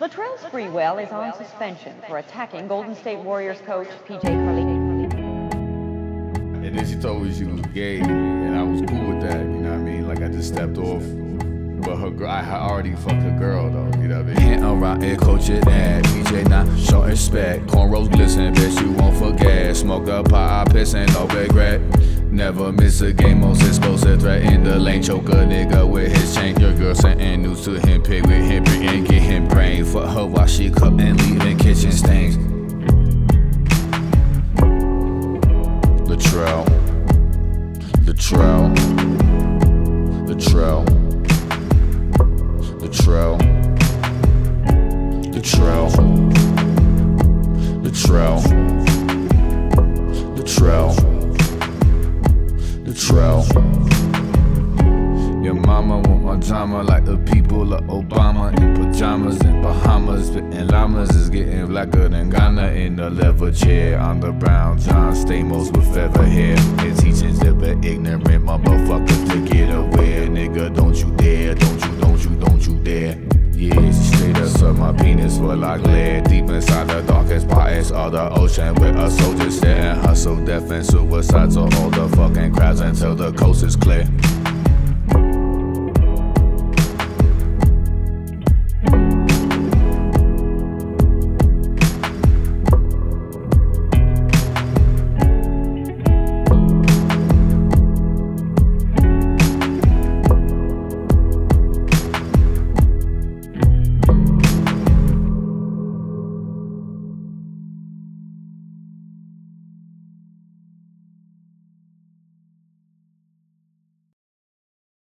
Latrell Sprewell is on suspension for attacking Golden State Warriors coach PJ Carlesimo. And then she told me she was gay, and I was cool with that. You know what I mean? Like I just stepped off. But her girl, I had already fucked her girl though. You know what I mean? Hint around it, coach it at PJ now, show respect. Cornrows glisten, bitch, you won't forget. Smoke a pot, I piss and no regret. Never miss a game, most explosive threat in the lane. Choke a nigga with his chain. Your girl sending news to him, pig with him, and get him brain. For her while she cup and leaving kitchen stains. Latrell, Latrell, Latrell, Latrell, Latrell, Latrell, Latrell. Latrell. Your mama want my drama like the people of Obama in pajamas in Bahamas. Spitting llamas is getting blacker than Ghana in the leather chair. On the brown John Stamos with feather hair. His teachings that but ignorant motherfuckers to get aware. Nigga, don't you dare, don't you, don't you, don't you dare. Yeah, straight up suck my penis full like lead Deep inside the darkest parts of the ocean With a soldier sitting hustle, death and suicide To all the fucking crowds until the coast is clear